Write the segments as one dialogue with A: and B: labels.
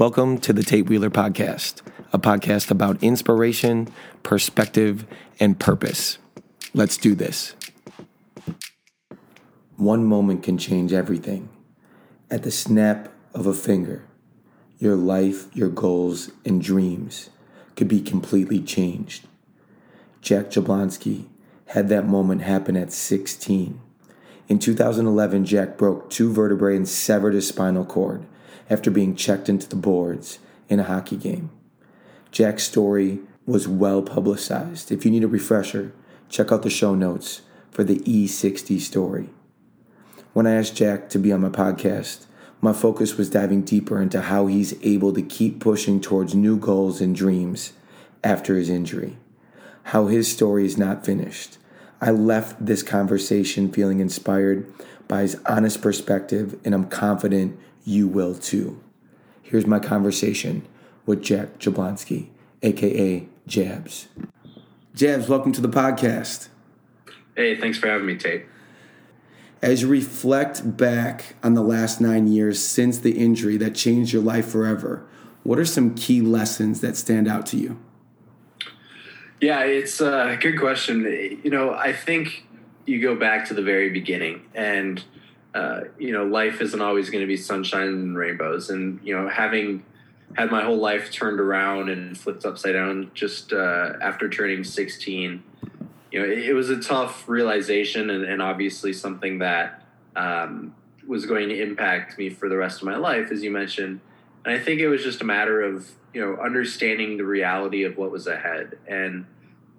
A: Welcome to the Tate Wheeler Podcast, a podcast about inspiration, perspective, and purpose. Let's do this. One moment can change everything. At the snap of a finger, your life, your goals, and dreams could be completely changed. Jack Jablonski had that moment happen at 16. In 2011, Jack broke two vertebrae and severed his spinal cord after being checked into the boards in a hockey game. Jack's story was well publicized. If you need a refresher, check out the show notes for the E60 story. When I asked Jack to be on my podcast, my focus was diving deeper into how he's able to keep pushing towards new goals and dreams after his injury, how his story is not finished. I left this conversation feeling inspired by his honest perspective, and I'm confident you will too. Here's my conversation with Jack Jablonski, aka Jabs. Jabs, welcome to the podcast.
B: Hey, thanks for having me, Tate.
A: As you reflect back on the last nine years since the injury that changed your life forever, what are some key lessons that stand out to you?
B: Yeah, it's a good question. You know, I think you go back to the very beginning and uh, you know, life isn't always going to be sunshine and rainbows. And, you know, having had my whole life turned around and flipped upside down just uh, after turning 16, you know, it, it was a tough realization and, and obviously something that um, was going to impact me for the rest of my life, as you mentioned. And I think it was just a matter of, you know, understanding the reality of what was ahead. And,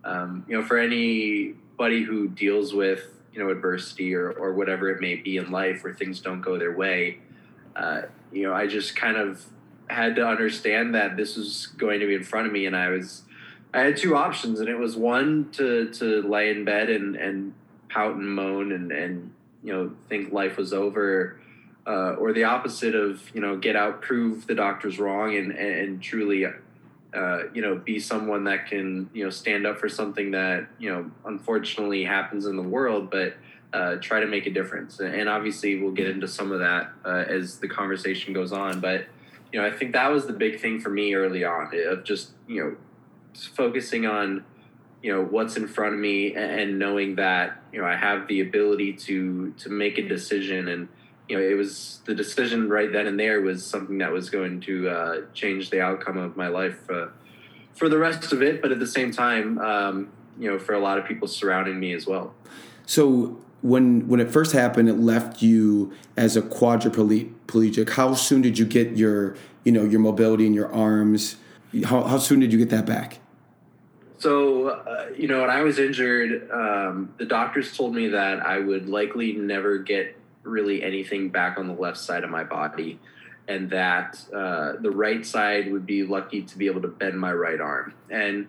B: um, you know, for anybody who deals with you know adversity or or whatever it may be in life where things don't go their way uh, you know i just kind of had to understand that this was going to be in front of me and i was i had two options and it was one to to lay in bed and and pout and moan and and you know think life was over uh, or the opposite of you know get out prove the doctors wrong and and truly uh, you know, be someone that can, you know, stand up for something that, you know, unfortunately happens in the world, but uh, try to make a difference. And obviously, we'll get into some of that uh, as the conversation goes on. But, you know, I think that was the big thing for me early on of just, you know, focusing on, you know, what's in front of me and knowing that, you know, I have the ability to to make a decision and, you know, it was the decision right then and there was something that was going to uh, change the outcome of my life uh, for the rest of it. But at the same time, um, you know, for a lot of people surrounding me as well.
A: So when when it first happened, it left you as a quadriplegic. How soon did you get your you know your mobility in your arms? How how soon did you get that back?
B: So, uh, you know, when I was injured, um, the doctors told me that I would likely never get really anything back on the left side of my body, and that uh, the right side would be lucky to be able to bend my right arm. And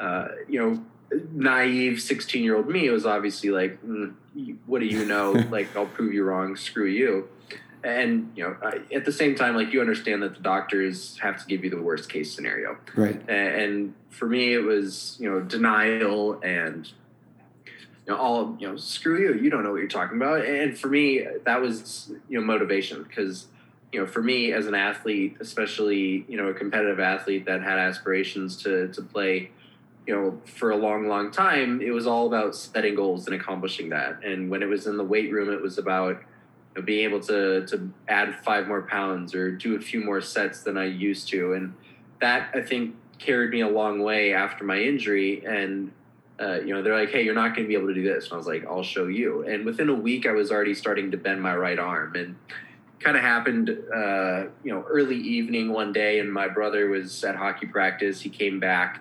B: uh, you know, naive sixteen year old me was obviously like, mm, "What do you know? like, I'll prove you wrong. Screw you." And you know, at the same time, like you understand that the doctors have to give you the worst case scenario,
A: right?
B: And for me, it was you know denial and you know, all you know, screw you, you don't know what you're talking about. And for me, that was you know motivation because you know, for me as an athlete, especially you know a competitive athlete that had aspirations to to play, you know, for a long, long time, it was all about setting goals and accomplishing that. And when it was in the weight room, it was about you know, being able to to add five more pounds or do a few more sets than I used to, and that I think carried me a long way after my injury and uh, you know, they're like, hey, you're not going to be able to do this. And I was like, I'll show you. And within a week, I was already starting to bend my right arm. And kind of happened, uh, you know, early evening one day, and my brother was at hockey practice. He came back,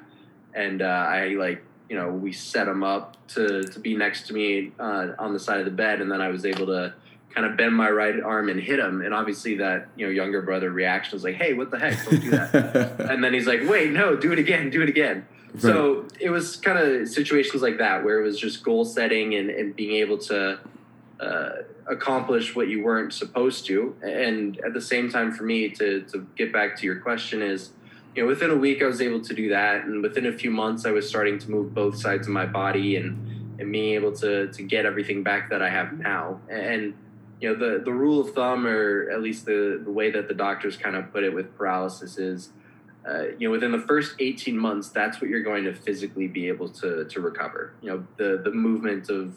B: and uh, I like, you know, we set him up to to be next to me uh, on the side of the bed, and then I was able to kind of bend my right arm and hit him. And obviously, that you know younger brother reaction was like, "Hey, what the heck? Don't do that." and then he's like, "Wait, no, do it again, do it again." So it was kind of situations like that where it was just goal setting and, and being able to uh, accomplish what you weren't supposed to. And at the same time, for me to, to get back to your question is, you know, within a week I was able to do that, and within a few months I was starting to move both sides of my body and and being able to to get everything back that I have now. And you know, the, the rule of thumb, or at least the, the way that the doctors kind of put it with paralysis is, uh, you know, within the first 18 months, that's what you're going to physically be able to, to recover. You know, the, the movement of,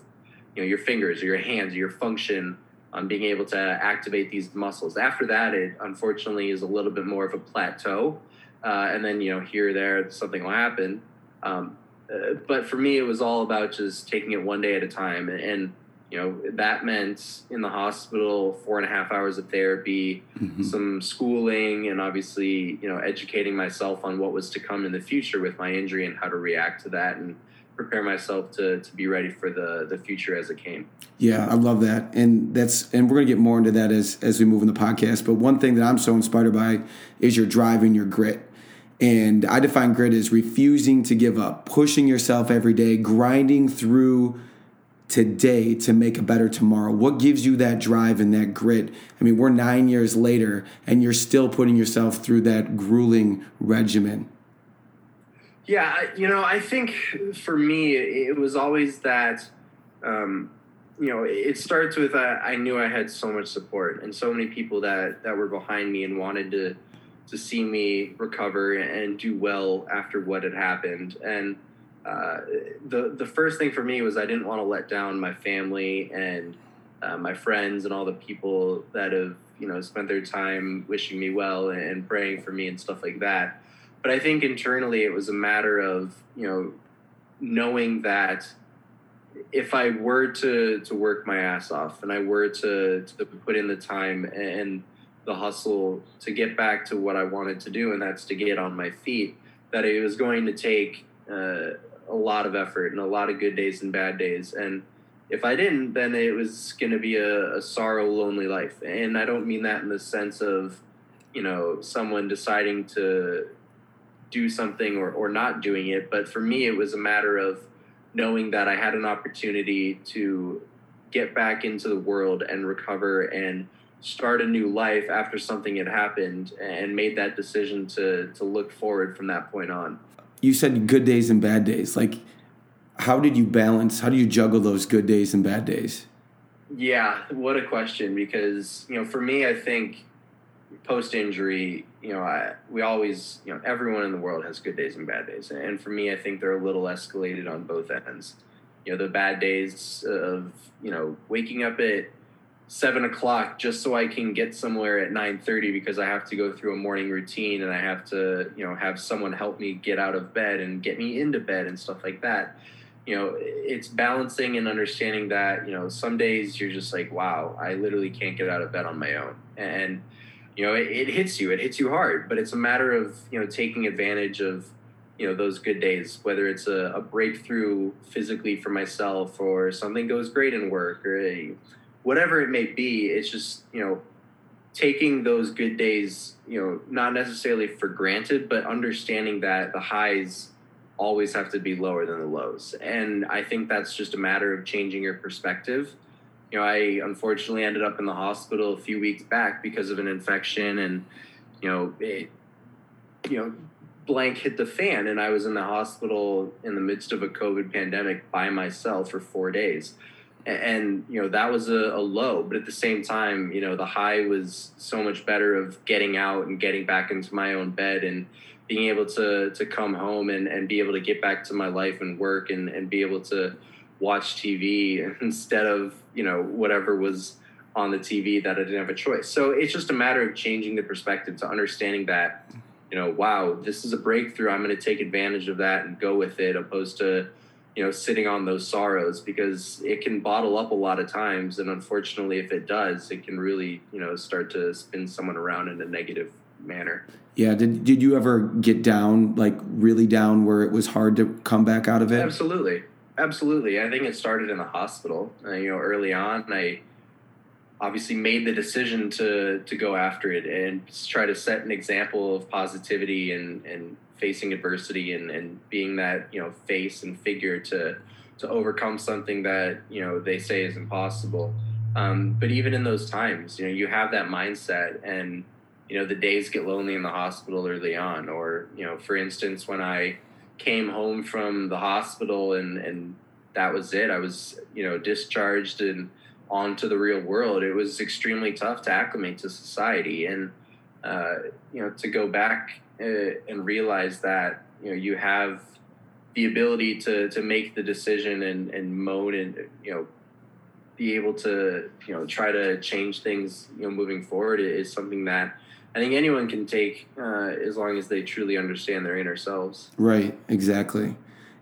B: you know, your fingers or your hands, your function on being able to activate these muscles. After that, it unfortunately is a little bit more of a plateau. Uh, and then, you know, here or there, something will happen. Um, uh, but for me, it was all about just taking it one day at a time. And, and, you know, that meant in the hospital, four and a half hours of therapy, mm-hmm. some schooling, and obviously, you know, educating myself on what was to come in the future with my injury and how to react to that. And, prepare myself to to be ready for the the future as it came.
A: Yeah, I love that, and that's and we're gonna get more into that as as we move in the podcast. But one thing that I'm so inspired by is your drive and your grit. And I define grit as refusing to give up, pushing yourself every day, grinding through today to make a better tomorrow? What gives you that drive and that grit? I mean, we're nine years later and you're still putting yourself through that grueling regimen.
B: Yeah, you know, I think for me, it was always that, um, you know, it starts with uh, I knew I had so much support and so many people that that were behind me and wanted to to see me recover and do well after what had happened. And uh, the the first thing for me was I didn't want to let down my family and uh, my friends and all the people that have you know spent their time wishing me well and praying for me and stuff like that. But I think internally it was a matter of you know knowing that if I were to to work my ass off and I were to to put in the time and the hustle to get back to what I wanted to do, and that's to get on my feet, that it was going to take uh, a lot of effort and a lot of good days and bad days. And if I didn't, then it was going to be a, a sorrow, lonely life. And I don't mean that in the sense of, you know, someone deciding to do something or, or not doing it. But for me, it was a matter of knowing that I had an opportunity to get back into the world and recover and start a new life after something had happened and made that decision to to look forward from that point on.
A: You said good days and bad days. Like how did you balance how do you juggle those good days and bad days?
B: Yeah, what a question because you know for me I think post injury, you know, I, we always, you know, everyone in the world has good days and bad days. And for me, I think they're a little escalated on both ends. You know, the bad days of, you know, waking up at seven o'clock just so I can get somewhere at nine thirty because I have to go through a morning routine and I have to, you know, have someone help me get out of bed and get me into bed and stuff like that. You know, it's balancing and understanding that, you know, some days you're just like, wow, I literally can't get out of bed on my own. And you know, it, it hits you, it hits you hard, but it's a matter of, you know, taking advantage of, you know, those good days, whether it's a, a breakthrough physically for myself or something goes great in work or a, whatever it may be. It's just, you know, taking those good days, you know, not necessarily for granted, but understanding that the highs always have to be lower than the lows. And I think that's just a matter of changing your perspective you know, I unfortunately ended up in the hospital a few weeks back because of an infection, and you know, it, you know, blank hit the fan, and I was in the hospital in the midst of a COVID pandemic by myself for four days, and, you know that was a, a low, but at the same time, you know, the high was so much better of getting out and getting back into my own bed and being able to to come home and, and be able to get back to my life and work and, and be able to watch TV instead of you know whatever was on the TV that I didn't have a choice. So it's just a matter of changing the perspective to understanding that you know wow this is a breakthrough I'm going to take advantage of that and go with it opposed to you know sitting on those sorrows because it can bottle up a lot of times and unfortunately if it does it can really you know start to spin someone around in a negative manner.
A: Yeah, did did you ever get down like really down where it was hard to come back out of it?
B: Absolutely. Absolutely. I think it started in the hospital. Uh, you know, early on, I obviously made the decision to to go after it and try to set an example of positivity and and facing adversity and and being that you know face and figure to to overcome something that you know they say is impossible. Um, but even in those times, you know, you have that mindset and you know the days get lonely in the hospital early on or you know for instance when i came home from the hospital and and that was it. I was you know discharged and onto the real world, it was extremely tough to acclimate to society. And, uh, you know, to go back uh, and realize that, you know, you have the ability to, to make the decision and, and moan and, you know, be able to, you know, try to change things, you know, moving forward is something that I think anyone can take uh, as long as they truly understand their inner selves.
A: Right, exactly. And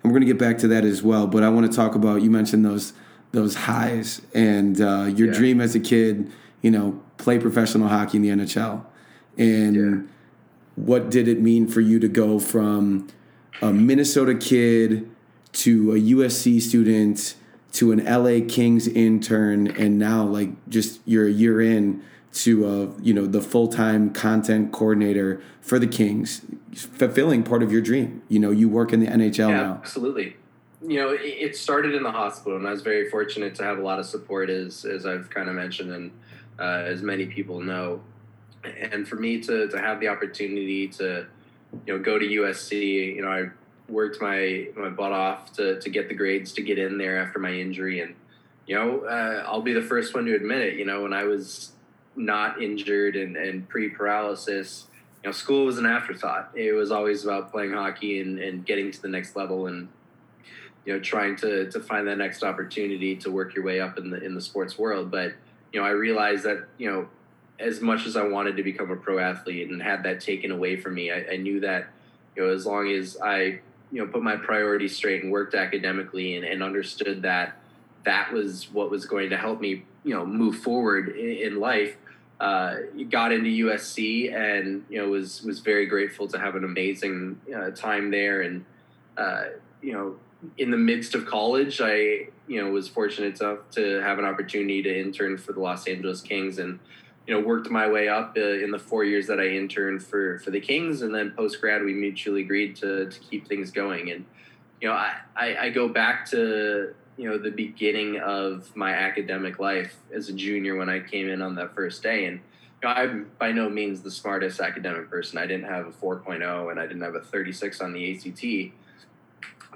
A: we're going to get back to that as well. But I want to talk about, you mentioned those those highs and uh, your yeah. dream as a kid, you know, play professional hockey in the NHL. And yeah. what did it mean for you to go from a Minnesota kid to a USC student to an LA Kings intern and now like just you're a year in to uh, you know the full-time content coordinator for the Kings fulfilling part of your dream. You know, you work in the NHL yeah, now.
B: Absolutely you know, it, started in the hospital, and I was very fortunate to have a lot of support, as as I've kind of mentioned, and uh, as many people know. And for me to to have the opportunity to, you know, go to USC, you know, I worked my my butt off to to get the grades to get in there after my injury, and you know, uh, I'll be the first one to admit it. You know, when I was not injured and and pre paralysis. You know, school was an afterthought. It was always about playing hockey and, and getting to the next level. And you know trying to to find that next opportunity to work your way up in the in the sports world. But you know i realized that you know as much as i wanted to become a pro athlete and had that taken away from me i, I knew that you know as long as i you know put my priorities straight and worked academically and, and understood that that was what was going to help me you know move forward in, in life uh, got into USC and you know was was very grateful to have an amazing uh, time there and uh, you know in the midst of college, I you know was fortunate enough to have an opportunity to intern for the Los Angeles Kings, and you know worked my way up uh, in the four years that I interned for for the Kings, and then post grad we mutually agreed to to keep things going, and you know I, I, I go back to you know the beginning of my academic life as a junior when I came in on that first day, and you know, I'm by no means the smartest academic person. I didn't have a 4.0 and I didn't have a 36 on the ACT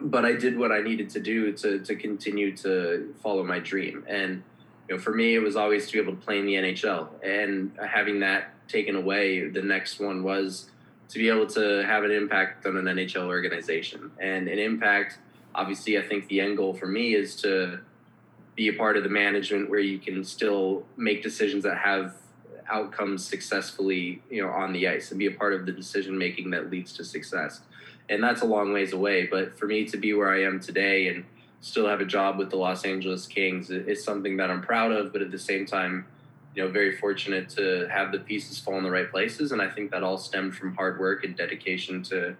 B: but I did what I needed to do to to continue to follow my dream. And you know, for me, it was always to be able to play in the NHL. And having that taken away, the next one was to be able to have an impact on an NHL organization. And an impact, obviously, I think the end goal for me is to be a part of the management where you can still make decisions that have outcomes successfully, you know, on the ice and be a part of the decision making that leads to success and that's a long ways away. But for me to be where I am today and still have a job with the Los Angeles Kings is something that I'm proud of. But at the same time, you know, very fortunate to have the pieces fall in the right places, and I think that all stemmed from hard work and dedication to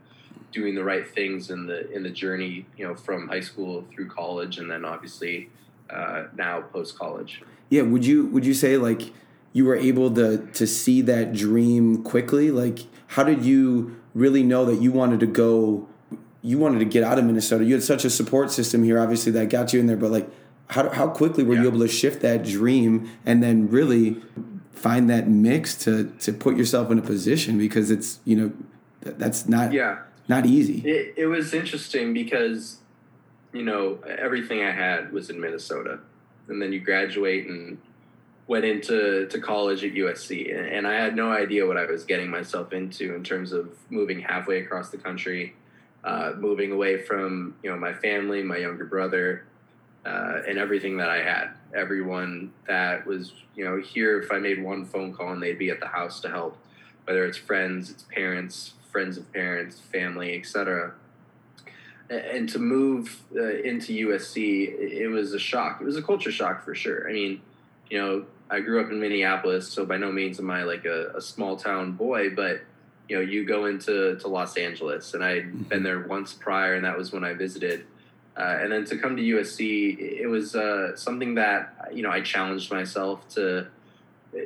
B: doing the right things in the in the journey. You know, from high school through college, and then obviously uh, now post college.
A: Yeah, would you would you say like you were able to to see that dream quickly? Like, how did you really know that you wanted to go you wanted to get out of Minnesota. You had such a support system here, obviously, that got you in there. But like, how how quickly were yeah. you able to shift that dream and then really find that mix to to put yourself in a position because it's you know that's not
B: yeah
A: not easy.
B: It, it was interesting because you know everything I had was in Minnesota, and then you graduate and went into to college at USC, and I had no idea what I was getting myself into in terms of moving halfway across the country, uh, moving away from you know my family, my younger brother, uh, and everything that I had. Everyone that was you know here, if I made one phone call and they'd be at the house to help, whether it's friends, it's parents, friends of parents, family, etc. And to move uh, into USC, it was a shock. It was a culture shock for sure. I mean, you know, I grew up in Minneapolis, so by no means am I like a, a small town boy, but you know, you go into to Los Angeles, and I'd mm-hmm. been there once prior, and that was when I visited. Uh, and then to come to USC, it was uh, something that you know I challenged myself to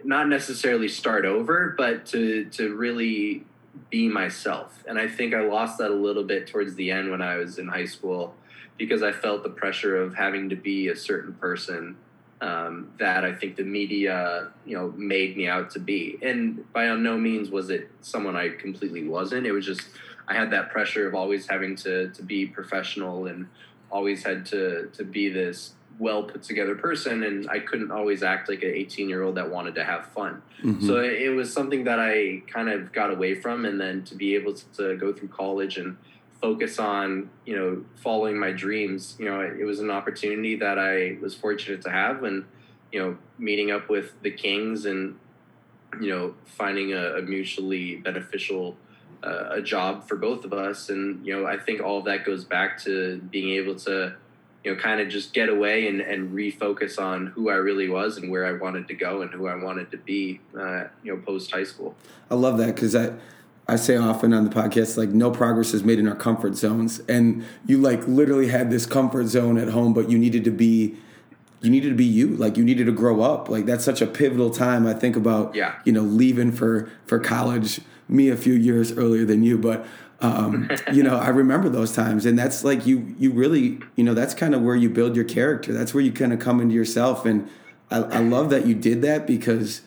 B: not necessarily start over, but to to really be myself. And I think I lost that a little bit towards the end when I was in high school because I felt the pressure of having to be a certain person um, that I think the media, you know, made me out to be. And by no means was it someone I completely wasn't. It was just I had that pressure of always having to to be professional and always had to to be this well put together person and I couldn't always act like an 18 year old that wanted to have fun.
A: Mhm.
B: So it was something that I kind of got away from. And then to be able to, to go through college and focus on, you know, following my dreams, you know, it, was an opportunity that I was fortunate to have when, you know, meeting up with the Kings and, you know, finding a, a mutually beneficial uh, a job for both of us. And, you know, I think all of that goes back to being able to, you know, kind of just get away and, and refocus on who I really was and where I wanted to go and who I wanted to be, uh, you know, post high school.
A: I love that because I, I say often on the podcast, like no progress is made in our comfort zones, and you like literally had this comfort zone at home, but you needed to be, you needed to be you, like you needed to grow up. Like that's such a pivotal time. I think about,
B: Yeah.
A: you know, leaving for for college. Me a few years earlier than you, but um, you know, I remember those times, and that's like you you really, you know, that's kind of where you build your character. That's where you kind of come into yourself, and I, I love that you did that because.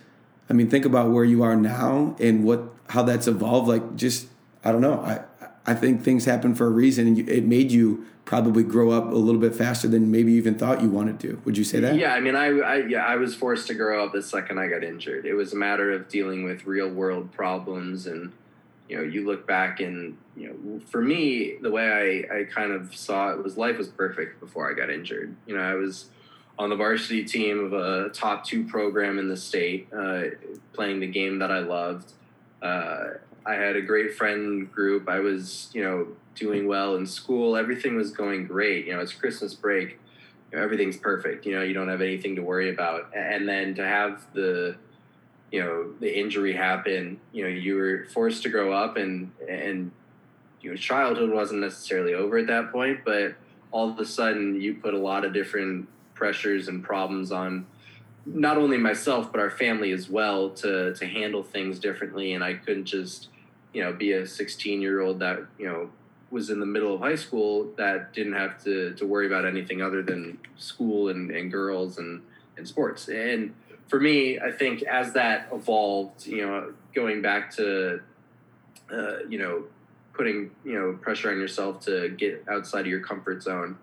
A: I mean, think about where you are now and what how that's evolved. Like, just I don't know. I I think things happen for a reason, and it made you probably grow up a little bit faster than maybe you even thought you wanted to. Would you say that?
B: Yeah, I mean, I, I yeah, I was forced to grow up the second I got injured. It was a matter of dealing with real world problems, and you know, you look back and you know, for me, the way I I kind of saw it was life was perfect before I got injured. You know, I was on the varsity team of a top two program in the state, uh, playing the game that I loved. Uh, I had a great friend group. I was, you know, doing well in school. Everything was going great. You know, it's Christmas break. You know, everything's perfect. You know, you don't have anything to worry about. And then to have the, you know, the injury happen, you know, you were forced to grow up and, and, your childhood wasn't necessarily over at that point, but all of a sudden you put a lot of different pressures and problems on not only myself but our family as well to to handle things differently. And I couldn't just you know be a 16 year old that you know was in the middle of high school that didn't have to to worry about anything other than school and, and girls and and sports. And for me I think as that evolved you know going back to uh, you know putting you know pressure on yourself to get outside of your comfort zone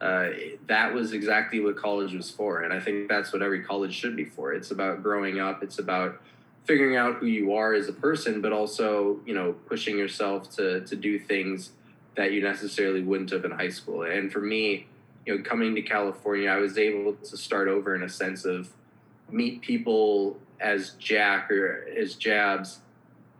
B: uh, that was exactly what college was for and i think that's what every college should be for. It's about growing up it's about figuring out who you are as a person but also you know pushing yourself to to do things that you necessarily wouldn't have in high school. And for me you know coming to california i was able to start over in a sense of meet people as jack or as jabs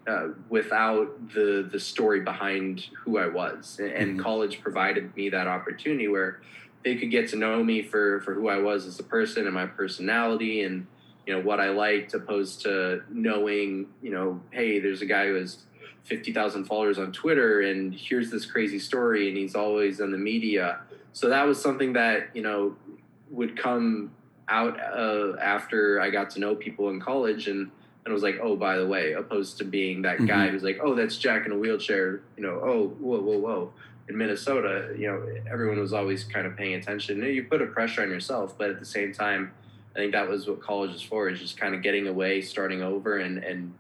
B: uh, without the the story behind who I was, and
A: Mhm.
B: college provided me that opportunity where they could get to know me for for who I was as a person and my personality and you know what I liked, opposed to knowing you know, hey, there's a guy who has fifty thousand followers on Twitter, and here's this crazy story, and he's always in the media. So that was something that you know would come out uh, after I got to know people in college and and it was like, oh, by the way, opposed to being that guy
A: Mhm.
B: who's like, oh, that's Jack in a wheelchair, you know, oh, whoa, whoa, whoa. In Minnesota, you know, everyone was always kind of paying attention. You put a pressure on yourself, but at the same time, I think that was what college is for, is just kind of getting away, starting over, and and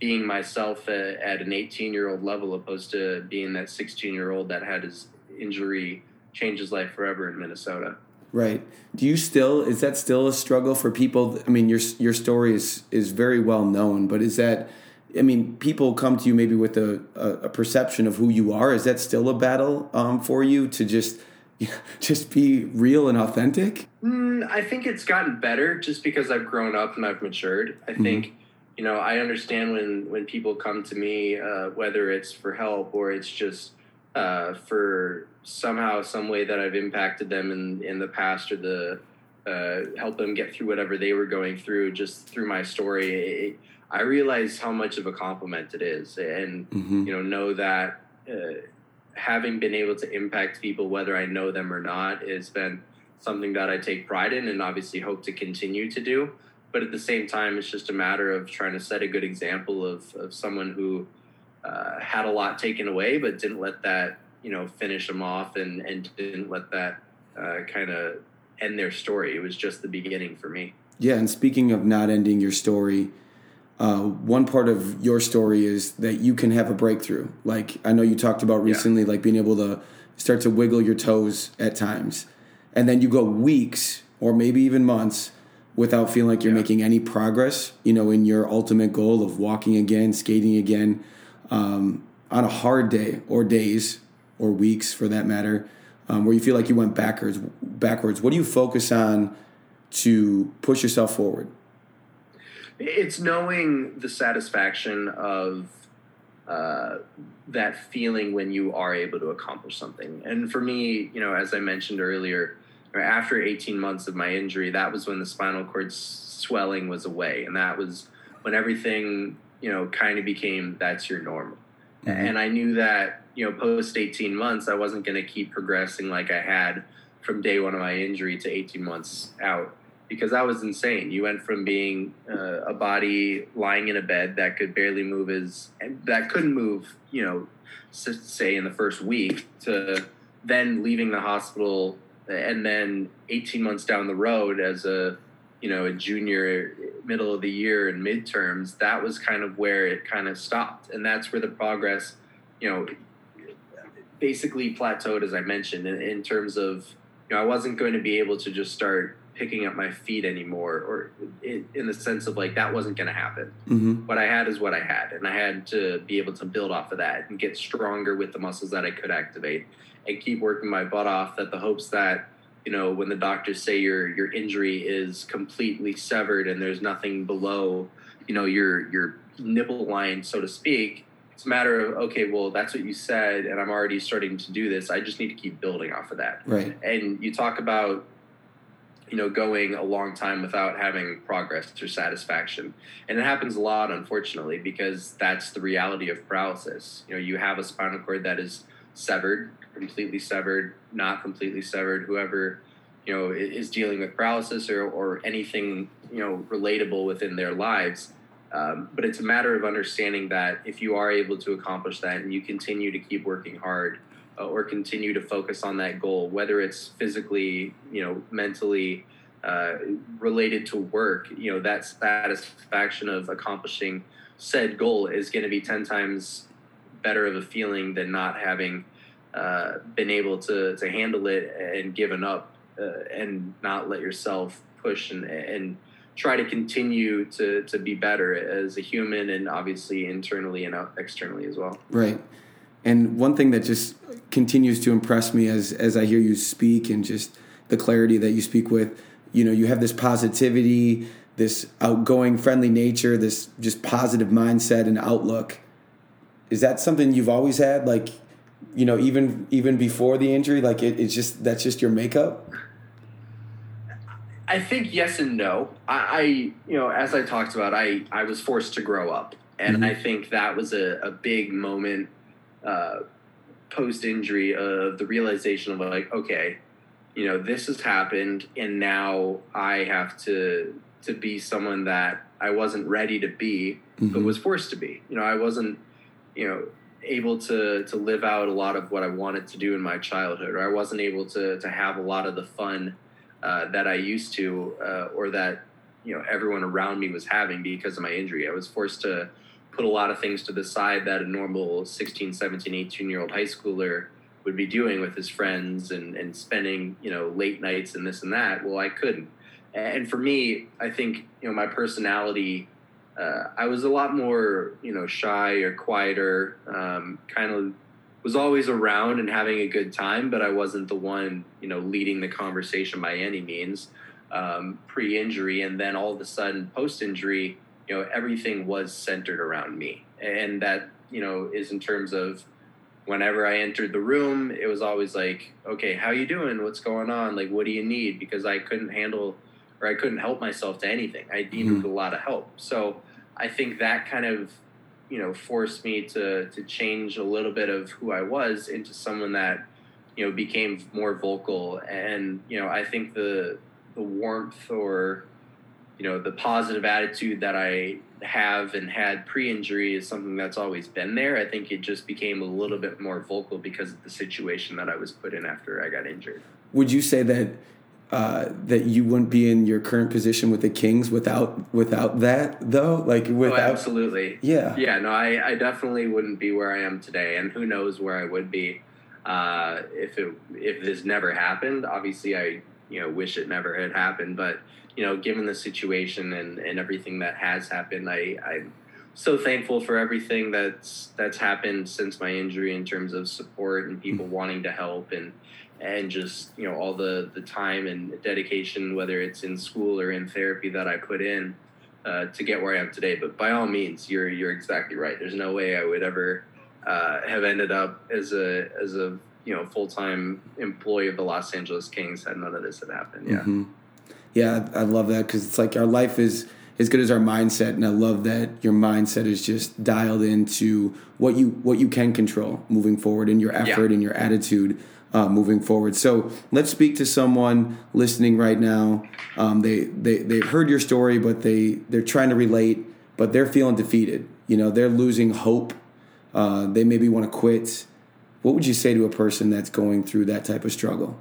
B: being myself at, at an 18 year old level, opposed to being that 16 year old that had his injury change his life forever in Minnesota.
A: Right. Do you still is that still a struggle for people? I mean, your your story is is very well known, but is that I mean, people come to you maybe with a, a, a perception of who you are. Is that still a battle um, for you to just just be real and authentic?
B: Mm, I think it's gotten better just because I've grown up and I've matured. I
A: Mhm.
B: think, you know, I understand when when people come to me, uh, whether it's for help or it's just uh, for somehow some way that I've impacted them in in the past or the uh, help them get through whatever they were going through just through my story. It, I realize how much of a compliment it is, and
A: Mm-hmm.
B: you know know that uh, having been able to impact people whether i know them or not has been something that i take pride in and obviously hope to continue to do but at the same time it's just a matter of trying to set a good example of, of someone who uh, had a lot taken away but didn't let that you know finish them off and, and didn't let that uh, kind of end their story it was just the beginning for me
A: Yeah, and speaking of not ending your story, uh, one part of your story is that you can have a breakthrough. Like I know you talked about
B: Yeah.
A: recently, like being able to start to wiggle your toes at times. and then you go weeks or maybe even months without feeling like you're
B: Yeah.
A: making any progress, you know, in your ultimate goal of walking again, skating again, um, on a hard day or days or weeks for that matter, um, where you feel like you went backwards. Backwards. What do you focus on to push yourself forward?
B: It's knowing the satisfaction of uh, that feeling when you are able to accomplish something. And for me, you know, as I mentioned earlier, after 18 months of my injury, that was when the spinal cord swelling was away, and that was when everything, you know, kind of became that's your normal.
A: Mhm.
B: And I knew that, you know, post 18 months, I wasn't going to keep progressing like I had from day one of my injury to 18 months out because that was insane. You went from being uh, a body lying in a bed that could barely move as that couldn't move, you know, s- say in the first week to then leaving the hospital and then 18 months down the road as a you know a junior middle of the year and midterms that was kind of where it kind of stopped and that's where the progress you know basically plateaued as i mentioned in, in terms of you know i wasn't going to be able to just start picking up my feet anymore or in, in the sense of like that wasn't going to happen
A: Mm-hmm.
B: what I had is what I had, and I had to be able to build off of that and get stronger with the muscles that I could activate, and keep working my butt off. That the hopes that you know when the doctors say your your injury is completely severed and there's nothing below, you know your your nipple line, so to speak. It's a matter of okay, well that's what you said, and I'm already starting to do this. I just need to keep building off of that
A: Right.
B: and you talk about you know going a long time without having progress or satisfaction and it happens a lot unfortunately because that's the reality of paralysis you know you have a spinal cord that is severed completely severed not completely severed whoever you know is dealing with paralysis or, or anything you know relatable within their lives. Um, but it's a matter of understanding that if you are able to accomplish that and you continue to keep working hard uh, or continue to focus on that goal, whether it's physically, you know, mentally uh, related to work, you know, that satisfaction of accomplishing said goal is going to be 10 times better of a feeling than not having uh, been able to, to handle it and given up uh, and not let yourself push and, and try to continue to, to be better as a human and obviously internally and externally as well.
A: Right. And one thing that just continues to impress me as as I hear you speak and just the clarity that you speak with, you know, you have this positivity, this outgoing, friendly nature, this just positive mindset and outlook. Is that something you've always had? Like, you know, even even before the injury, like it, it's just that's just your makeup.
B: I think yes and no. I, I, you know, as I talked about, I, I was forced to grow up, and
A: Mhm.
B: I think that was a, a big moment uh, post injury of the realization of like, okay, you know, this has happened, and now I have to to be someone that I wasn't ready to be, but
A: Mhm.
B: was forced to be. You know, I wasn't, you know, able to to live out a lot of what I wanted to do in my childhood, or I wasn't able to to have a lot of the fun uh, that I used to, uh, or that you know everyone around me was having because of my injury. I was forced to put a lot of things to the side that a normal 16, 17, 18 year old high schooler would be doing with his friends and, and spending, you know, late nights and this and that. Well, I couldn't. And for me, I think, you know, my personality, uh, I was a lot more, you know, shy or quieter, um, kind of was always around and having a good time, but I wasn't the one, you know, leading the conversation by any means um, pre injury. And then all of a sudden, post injury, you know, everything was centered around me. And that, you know, is in terms of whenever I entered the room, it was always like, okay, how you doing? What's going on? Like, what do you need? Because I couldn't handle or I couldn't help myself to anything. I needed
A: Mhm.
B: a lot of help. So I think that kind of, you know, forced me to to change a little bit of who I was into someone that, you know, became more vocal. And you know, I think the the warmth or you know the positive attitude that I have and had pre-injury is something that's always been there. I think it just became a little bit more vocal because of the situation that I was put in after I got injured.
A: Would you say that uh, that you wouldn't be in your current position with the Kings without without that though? Like
B: Oh,
A: without
B: absolutely.
A: yeah.
B: Yeah, no, I, I definitely wouldn't be where I am today, and who knows where I would be. Uh, if it if this never happened, obviously I you know wish it never had happened. But you know, given the situation and, and everything that has happened, I I'm so thankful for everything that's that's happened since my injury in terms of support and people wanting to help and and just you know all the the time and dedication, whether it's in school or in therapy that I put in. Uh, to get where I am today, but by all means, you're you're exactly right. There's no way I would ever uh, have ended up as a as a you know full time employee of the Los Angeles Kings had none of this had happened. Yeah, mm-hmm.
A: yeah, I love that because it's like our life is as good as our mindset, and I love that your mindset is just dialed into what you what you can control moving forward, and your effort yeah. and your attitude. Uh, moving forward. So let's speak to someone listening right now. Um, they they they've heard your story, but they they're trying to relate, but they're feeling defeated. You know, they're losing hope uh, they maybe want to quit. What would you say to a person that's going through that type of struggle?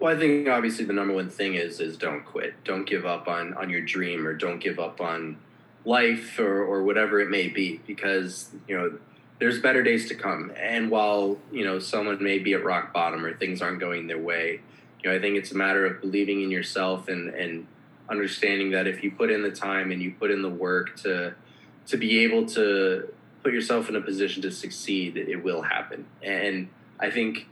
B: Well, I think obviously the number one thing is is don't quit. Don't give up on on your dream or don't give up on life or or whatever it may be because, you know, there's better days to come. And while, you know, someone may be at rock bottom or things aren't going their way, you know, I think it's a matter of believing in yourself and and understanding that if you put in the time and you put in the work to to be able to put yourself in a position to succeed, it will happen. And I think,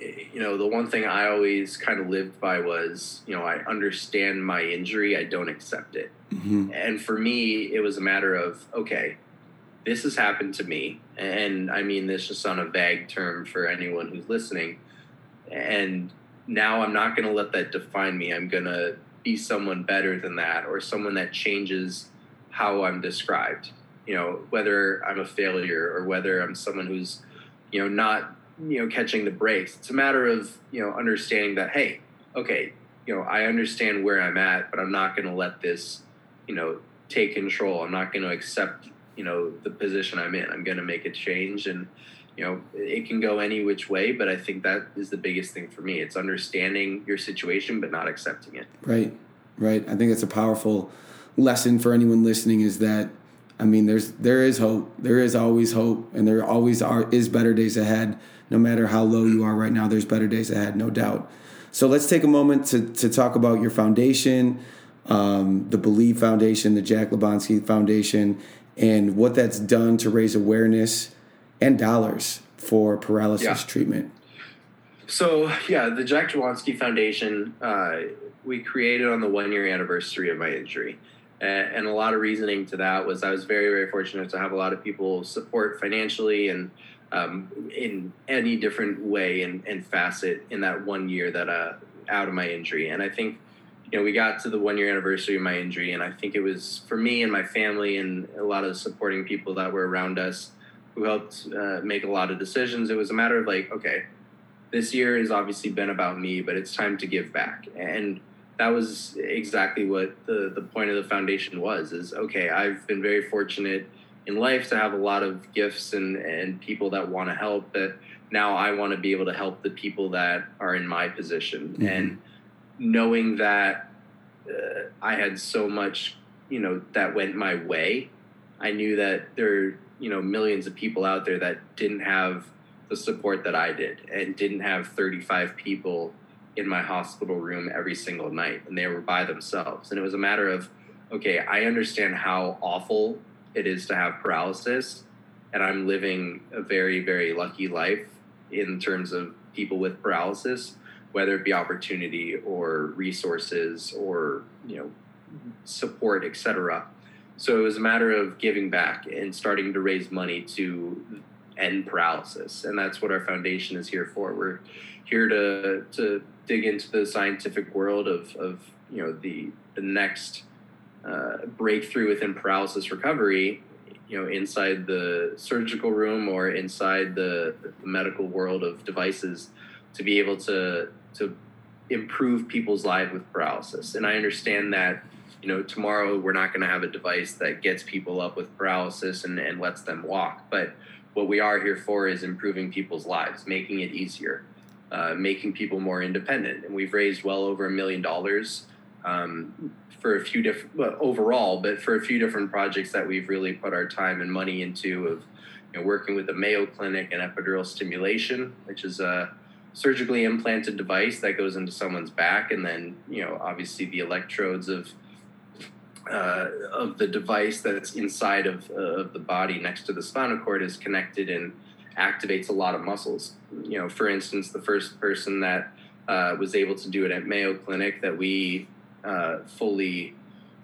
B: you know, the one thing I always kind of lived by was, you know, I understand my injury, I don't accept it. Mm-hmm. And for me, it was a matter of, okay, this has happened to me. And I mean this just on a vague term for anyone who's listening. And now I'm not going to let that define me. I'm going to be someone better than that or someone that changes how I'm described you know whether I'm a failure or whether I'm someone who's you know not you know catching the breaks. It's a matter of you know understanding that hey, okay, you know I understand where I'm at, but I'm not going to let this you know take control. I'm not going to accept you know the position I'm in. I'm going to make a change and you know it can go any which way but i think that is the biggest thing for me it's understanding your situation but not accepting it
A: right right i think that's a powerful lesson for anyone listening is that I mean, there's there is hope. There is always hope, and there always are is better days ahead. No matter how low you are right now, there's better days ahead, no doubt. So let's take a moment to to talk about your foundation, um, the Believe Foundation, the Jack Jablonski Foundation, and what that's done to raise awareness and dollars for paralysis yeah. treatment.
B: So yeah, the Jack Jablonski Foundation uh, we created on the one year anniversary of my injury and a lot of reasoning to that was I was very very fortunate to have a lot of people support financially and um, in any different way and, and, facet in that one year that uh, out of my injury and I think you know we got to the one year anniversary of my injury and I think it was for me and my family and a lot of supporting people that were around us who helped uh, make a lot of decisions. It was a matter of like okay this year has obviously been about me but it's time to give back. And that was exactly what the, the point of the foundation was is okay i've been very fortunate in life to have a lot of gifts and, and people that want to help but now i want to be able to help the people that are in my position. Mm-hmm. and knowing that uh, i had so much you know that went my way. I knew that there you know millions of people out there that didn't have the support that i did and didn't have 35 people in my hospital room every single night and they were by themselves. And it was a matter of okay i understand how awful it is to have paralysis and i'm living a very very lucky life in terms of people with paralysis whether it be opportunity or resources or you know support etc so it was a matter of giving back and starting to raise money to end paralysis. And that's what our foundation is here for. We're here to to dig into the scientific world of, of you know the the next uh, breakthrough within paralysis recovery, you know, inside the surgical room or inside the, the medical world of devices, to be able to to improve people's lives with paralysis. And I understand that you know tomorrow we're not going to have a device that gets people up with paralysis and, and lets them walk, but what we are here for is improving people's lives, making it easier. Uh, making people more independent. And we've raised well over a million dollars um, for a few different well, overall, but for a few different projects that we've really put our time and money into of you know, working with the Mayo Clinic and epidural stimulation, which is a surgically implanted device that goes into someone's back, and then you know obviously the electrodes of uh, of the device that's inside of, uh, of the body next to the spinal cord is connected and activates a lot of muscles. You know, for instance, the first person that uh, was able to do it at Mayo Clinic that we uh, fully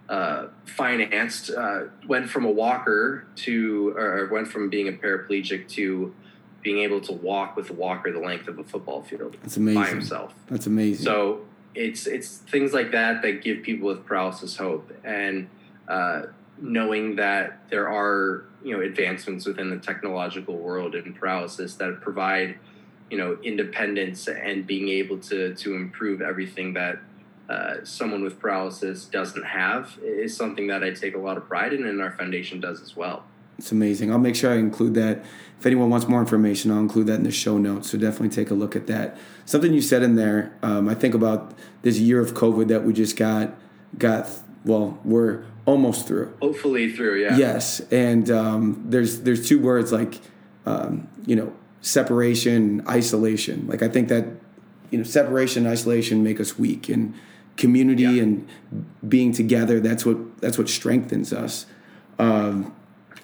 B: uh, financed uh, went from a walker to, or went from being a paraplegic to being able to walk with a walker the length of a football field.
A: That's amazing.
B: By himself.
A: That's amazing.
B: So it's it's things like that that give people with paralysis hope, and uh, knowing that there are you know advancements within the technological world in paralysis that provide you know independence and being able to to improve everything that uh, someone with paralysis doesn't have is something that I take a lot of pride in, and our foundation does as well.
A: It's amazing. I'll make sure I include that. If anyone wants more information, I'll include that in the show notes. So definitely take a look at that. Something you said in there, um, I think about this year of COVID that we just got got. Well, we're almost through.
B: Hopefully through, yeah.
A: Yes, and um, there's there's two words like um, you know separation, isolation. Like I think that you know separation, and isolation make us weak, and community yeah. and being together that's what that's what strengthens us um,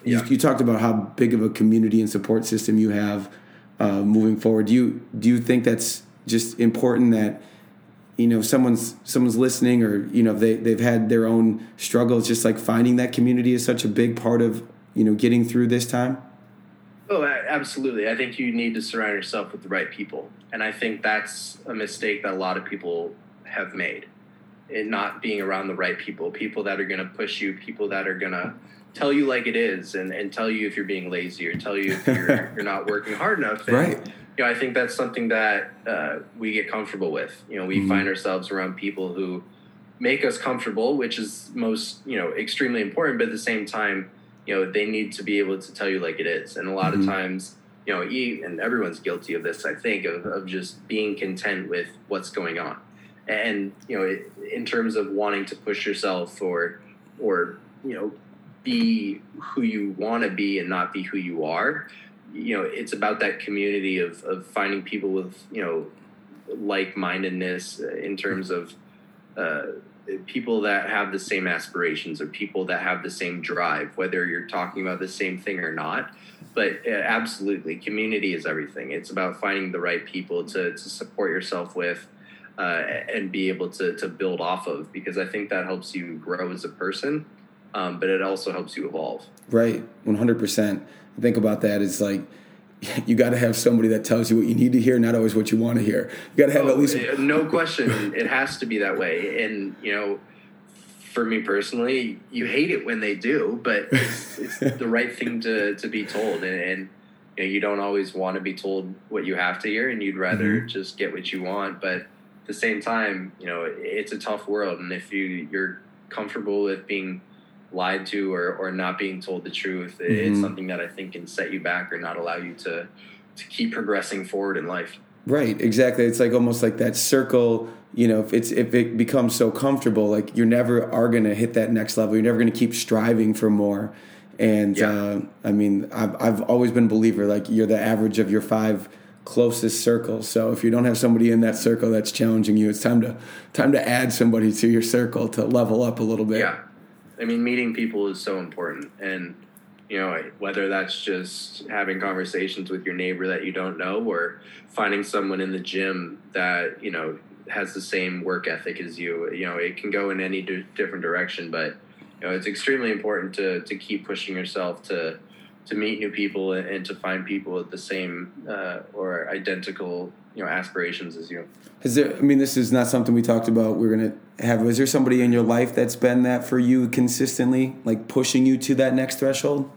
A: yeah. you, you, talked about how big of a community and support system you have uh, moving forward. Do you do you think that's just important that you know someone's someone's listening or you know they they've had their own struggles just like finding that community is such a big part of you know getting through this time?
B: Oh absolutely. I think you need to surround yourself with the right people. And i think that's a mistake that a lot of people have made in not being around the right people, people that are going to push you, people that are going to tell you like it is and, and tell you if you're being lazy or tell you if you're, you're not working hard enough. And,
A: right.
B: You know, I think that's something that uh, we get comfortable with. You know, we mm-hmm. find ourselves around people who make us comfortable, which is most, you know, extremely important. But at the same time, you know, they need to be able to tell you like it is. And a lot mm-hmm. of times, you know, and everyone's guilty of this, I think, of, of just being content with what's going on and you know in terms of wanting to push yourself or or you know be who you want to be and not be who you are. You know it's about that community of, of finding people with you know like-mindedness in terms of uh, people that have the same aspirations or people that have the same drive whether you're talking about the same thing or not. But uh, absolutely community is everything. It's about finding the right people to, to support yourself with uh, and be able to to build off of because I think that helps you grow as a person, um, but it also helps you evolve.
A: Right, one hundred percent. Think about that. It's like you got to have somebody that tells you what you need to hear, not always what you want to hear. You got to have oh, at least
B: no question. it has to be that way, and you know. For me personally, you hate it when they do, but it's, it's the right thing to, to be told, and, and you, know, you don't always want to be told what you have to hear, and you'd rather mm-hmm. just get what you want. But at the same time, you know, it's a tough world, and if you you're comfortable with being lied to or, or not being told the truth, mm-hmm. it's something that I think can set you back or not allow you to to keep progressing forward in life.
A: Right, exactly. It's like almost like that circle. You know, if it's if it becomes so comfortable, like you're never are going to hit that next level. You're never going to keep striving for more. And yeah. uh, I mean, I've I've always been a believer. Like you're the average of your five closest circle. So if you don't have somebody in that circle that's challenging you, it's time to time to add somebody to your circle to level up a little bit.
B: Yeah. I mean, meeting people is so important. And you know, whether that's just having conversations with your neighbor that you don't know or finding someone in the gym that, you know, has the same work ethic as you, you know, it can go in any different direction, but you know, it's extremely important to to keep pushing yourself to to meet new people and to find people with the same uh, or identical you know aspirations as you.
A: Is there? I mean, this is not something we talked about. We're gonna have. Is there somebody in your life that's been that for you consistently, like pushing you to that next threshold?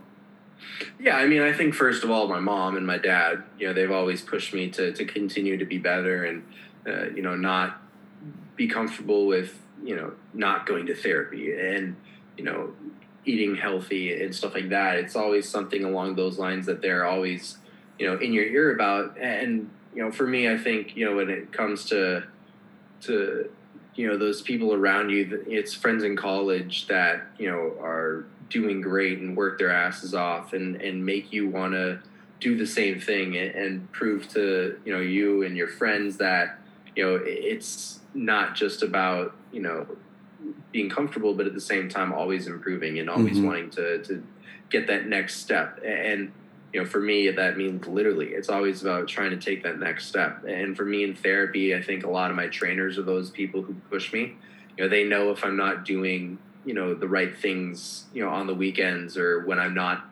B: Yeah, I mean, I think first of all, my mom and my dad. You know, they've always pushed me to to continue to be better and uh, you know not be comfortable with you know not going to therapy and you know eating healthy and stuff like that. It's always something along those lines that they're always, you know, in your ear about. And you know, for me, I think you know when it comes to to you know those people around you it's friends in college that you know are doing great and work their asses off and and make you want to do the same thing and, and, prove to you know you and your friends that you know it's not just about you know being comfortable but at the same time always improving and always mm-hmm. wanting to to get that next step. And you know for me that means literally it's always about trying to take that next step. And for me in therapy i think a lot of my trainers are those people who push me. You know they know if i'm not doing you know the right things you know on the weekends or when i'm not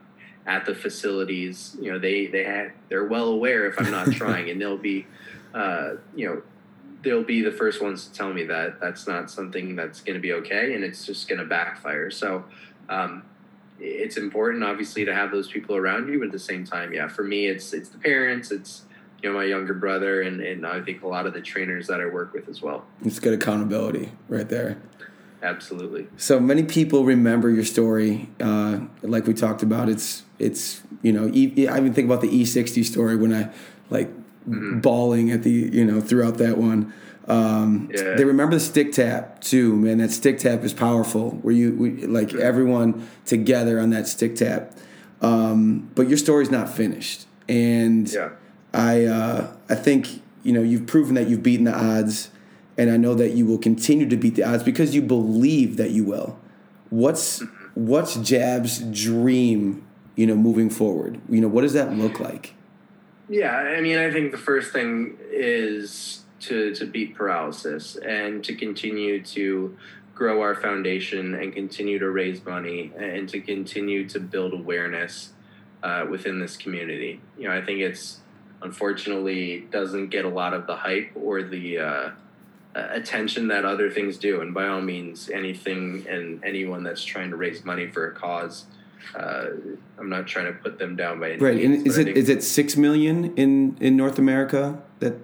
B: at the facilities you know they they have, they're well aware if i'm not trying and they'll be uh, you know they'll be the first ones to tell me that that's not something that's going to be okay and it's just going to backfire. So um, it's important obviously to have those people around you but at the same time yeah for me it's it's the parents it's you know my younger brother and and i think a lot of the trainers that i work with as well.
A: It's good accountability right there.
B: Absolutely.
A: So many people remember your story uh, like we talked about it's it's you know i even think about the e60 story when i like mm-hmm. bawling at the you know throughout that one um, yeah. They remember the stick tap too, man. That stick tap is powerful. Where you we, like everyone together on that stick tap. Um, but your story's not finished, and yeah. I uh, I think you know you've proven that you've beaten the odds, and I know that you will continue to beat the odds because you believe that you will. What's mm-hmm. what's Jab's dream? You know, moving forward. You know, what does that look like?
B: Yeah, I mean, I think the first thing is to, to beat paralysis and to continue to grow our foundation and continue to raise money and to continue to build awareness uh, within this community. You know, I think it's unfortunately doesn't get a lot of the hype or the uh, attention that other things do. And by all means, anything and anyone that's trying to raise money for a cause. Uh, I'm not trying to put them down by any
A: right.
B: Means,
A: and is it is it six million in in North America that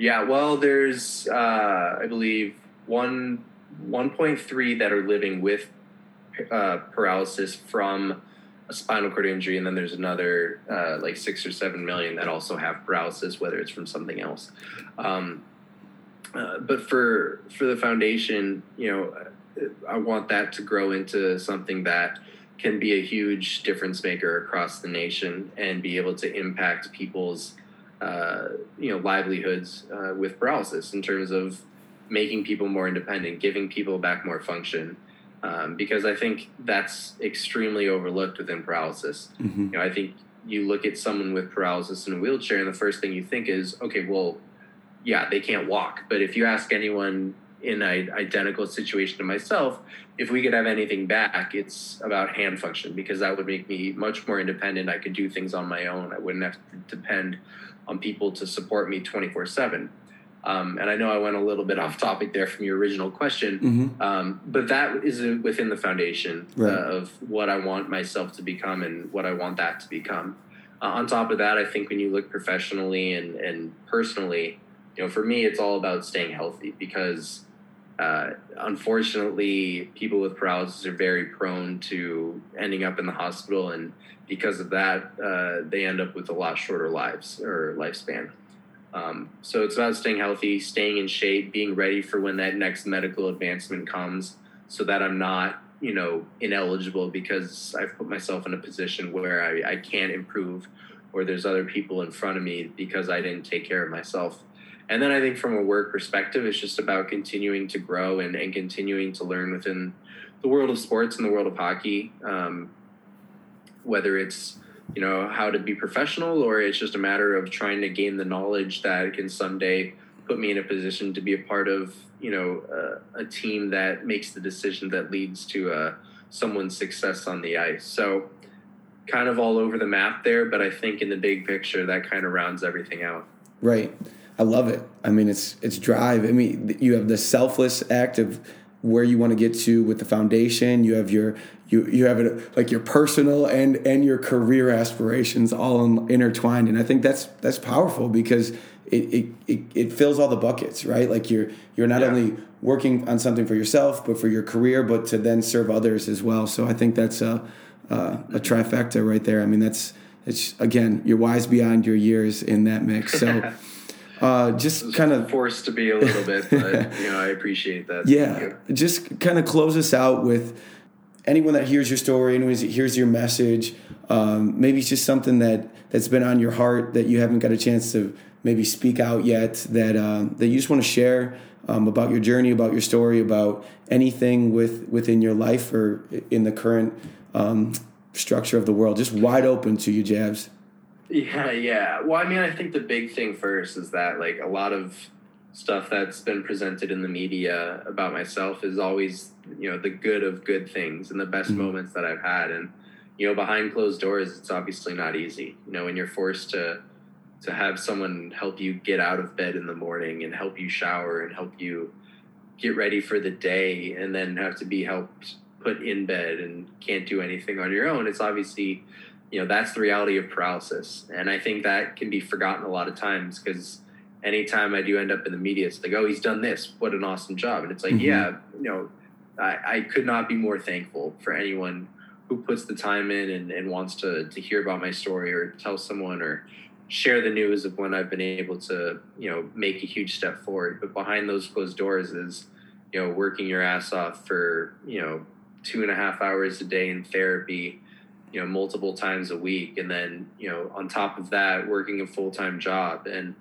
B: yeah, well, there's uh, I believe one 1.3 that are living with uh, paralysis from a spinal cord injury, and then there's another uh, like six or seven million that also have paralysis, whether it's from something else. Um, uh, but for for the foundation, you know, I want that to grow into something that can be a huge difference maker across the nation and be able to impact people's uh, you know livelihoods uh, with paralysis in terms of making people more independent, giving people back more function. Um, because I think that's extremely overlooked within paralysis. Mm-hmm. You know, I think you look at someone with paralysis in a wheelchair, and the first thing you think is, okay, well, yeah, they can't walk. But if you ask anyone in an identical situation to myself, if we could have anything back, it's about hand function because that would make me much more independent. I could do things on my own. I wouldn't have to depend on people to support me 24 7. Um, and I know I went a little bit off topic there from your original question, mm-hmm. um, but that is within the foundation right. uh, of what I want myself to become and what I want that to become. Uh, on top of that, I think when you look professionally and, and personally, you know, for me, it's all about staying healthy because uh, unfortunately, people with paralysis are very prone to ending up in the hospital, and because of that, uh, they end up with a lot shorter lives or lifespan. Um, so it's about staying healthy, staying in shape, being ready for when that next medical advancement comes, so that I'm not, you know, ineligible because I've put myself in a position where I, I can't improve, or there's other people in front of me because I didn't take care of myself. And then I think from a work perspective, it's just about continuing to grow and, and continuing to learn within the world of sports and the world of hockey. Um, whether it's you know how to be professional or it's just a matter of trying to gain the knowledge that can someday put me in a position to be a part of you know uh, a team that makes the decision that leads to uh, someone's success on the ice. So kind of all over the map there, but I think in the big picture that kind of rounds everything out.
A: Right. I love it. I mean, it's it's drive. I mean, you have the selfless act of where you want to get to with the foundation. You have your you you have it like your personal and and your career aspirations all in, intertwined, and I think that's that's powerful because it, it it, it fills all the buckets, right? Like you're you're not yeah. only working on something for yourself, but for your career, but to then serve others as well. So I think that's a a, a trifecta right there. I mean, that's it's again, you're wise beyond your years in that mix. So. Uh, just kind of
B: forced to be a little bit, but you know, I appreciate that.
A: Yeah, just kind of close us out with anyone that hears your story, anyone that hears your message. Um, maybe it's just something that that's been on your heart that you haven't got a chance to maybe speak out yet. That um, that you just want to share um, about your journey, about your story, about anything with within your life or in the current um, structure of the world. Just wide open to you, Jabs.
B: Yeah, yeah. Well, I mean, I think the big thing first is that like a lot of stuff that's been presented in the media about myself is always, you know, the good of good things and the best mm-hmm. moments that I've had and you know, behind closed doors it's obviously not easy. You know, when you're forced to to have someone help you get out of bed in the morning and help you shower and help you get ready for the day and then have to be helped put in bed and can't do anything on your own. It's obviously you know that's the reality of paralysis and i think that can be forgotten a lot of times because anytime i do end up in the media it's like oh he's done this what an awesome job and it's like mm-hmm. yeah you know I, I could not be more thankful for anyone who puts the time in and, and wants to to hear about my story or tell someone or share the news of when I've been able to, you know, make a huge step forward. But behind those closed doors is, you know, working your ass off for, you know, two and a half hours a day in therapy, you know multiple times a week. And then you know on top of that working a full-time job. And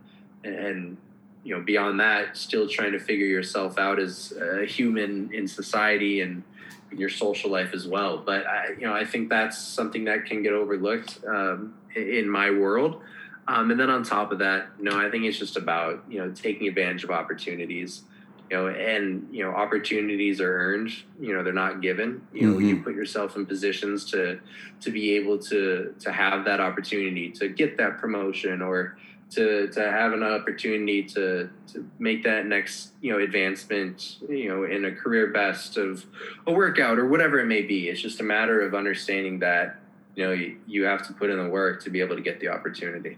B: and you know beyond that still trying to figure yourself out as a human in society and in your social life as well. But i you know i think that's something that can get overlooked um, in my world. Um, and then on top of that you know i think it's just about you know taking advantage of opportunities you know and you know opportunities are earned you know they're not given. You know mm-hmm. you put yourself in positions to to be able to to have that opportunity to get that promotion or to to have an opportunity to to make that next you know advancement you know in a career best of a workout or whatever it may be. It's just a matter of understanding that you know you, you have to put in the work to be able to get the opportunity.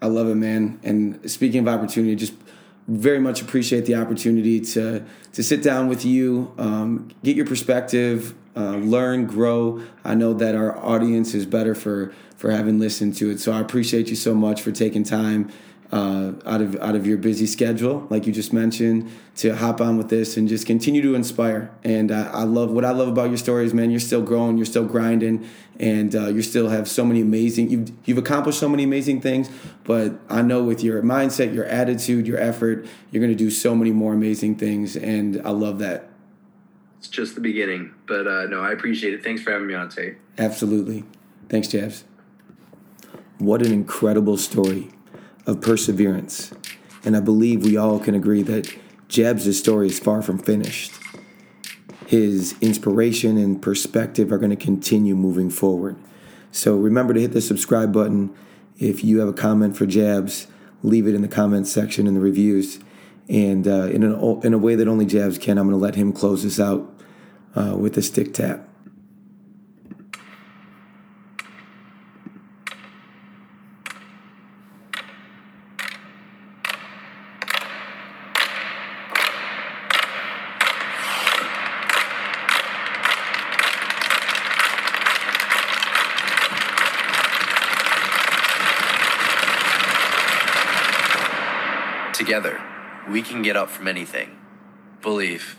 A: I love it man. And speaking of opportunity just very much appreciate the opportunity to to sit down with you, um, get your perspective, uh, learn, grow. I know that our audience is better for for having listened to it. So I appreciate you so much for taking time uh, out of out of your busy schedule, like you just mentioned, to hop on with this and just continue to inspire. And uh, I love what I love about your stories, man. You're still growing, you're still grinding, and uh, you still have so many amazing. You've you've accomplished so many amazing things. But I know with your mindset, your attitude, your effort, you're going to do so many more amazing things. And I love that.
B: It's just the beginning, but uh, no, I appreciate it. Thanks for having me on, Tate.
A: Absolutely. Thanks, Jabs. What an incredible story of perseverance. And I believe we all can agree that Jabs' story is far from finished. His inspiration and perspective are going to continue moving forward. So remember to hit the subscribe button. If you have a comment for Jabs, leave it in the comments section in the reviews. And uh, in, a, in a way that only Jabs can, I'm going to let him close this out uh, with a stick tap.
B: Together, we can get up from anything. Believe.